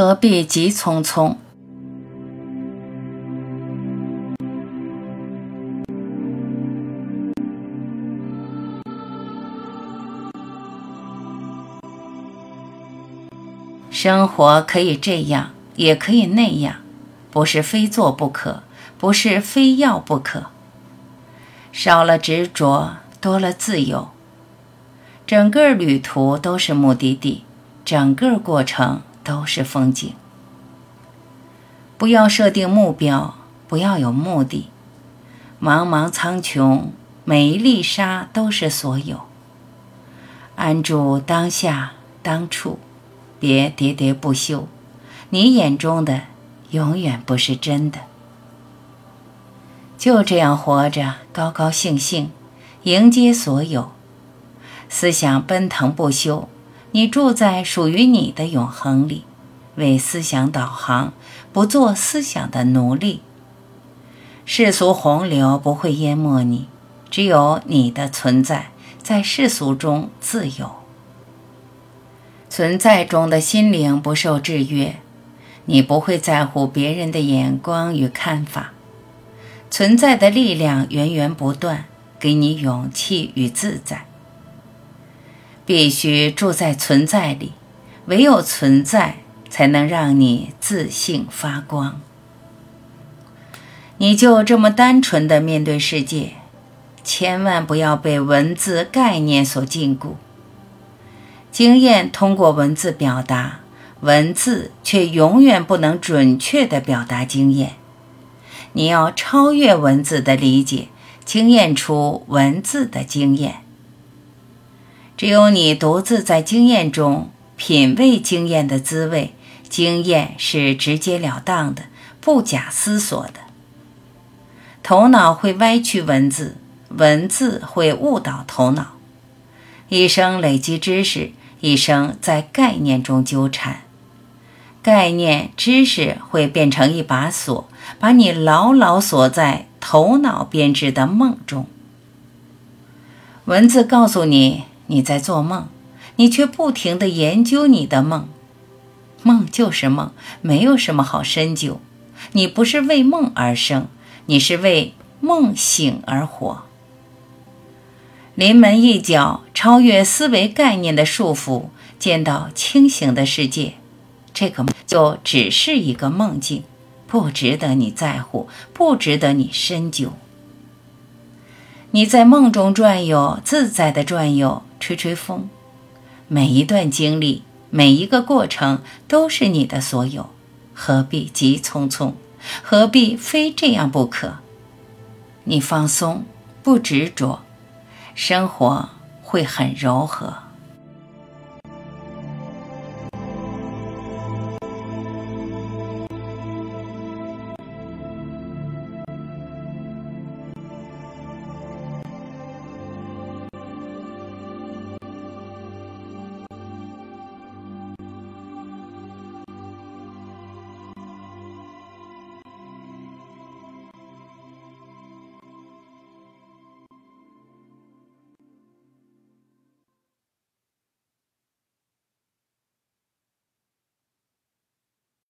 何必急匆匆？生活可以这样，也可以那样，不是非做不可，不是非要不可。少了执着，多了自由。整个旅途都是目的地，整个过程都是风景。不要设定目标，不要有目的。茫茫苍穹，每一粒沙都是所有。安住当下，当处。别喋喋不休，你眼中的永远不是真的。就这样活着，高高兴兴，迎接所有。思想奔腾不休，你住在属于你的永恒里，为思想导航，不做思想的奴隶。世俗洪流不会淹没你，只有你的存在在世俗中自由。存在中的心灵不受制约，你不会在乎别人的眼光与看法。存在的力量源源不断，给你勇气与自在。必须住在存在里，唯有存在才能让你自信发光。你就这么单纯的面对世界，千万不要被文字概念所禁锢。经验通过文字表达，文字却永远不能准确地表达经验。你要超越文字的理解，经验出文字的经验。只有你独自在经验中品味经验的滋味，经验是直截了当的，不假思索的。头脑会歪曲文字，文字会误导头脑。一生累积知识。一生在概念中纠缠，概念知识会变成一把锁，把你牢牢锁在头脑编织的梦中。文字告诉你你在做梦，你却不停地研究你的梦。梦就是梦，没有什么好深究。你不是为梦而生，你是为梦醒而活。临门一脚，超越思维概念的束缚，见到清醒的世界，这个梦就只是一个梦境，不值得你在乎，不值得你深究。你在梦中转悠，自在的转悠，吹吹风。每一段经历，每一个过程，都是你的所有，何必急匆匆？何必非这样不可？你放松，不执着。生活会很柔和。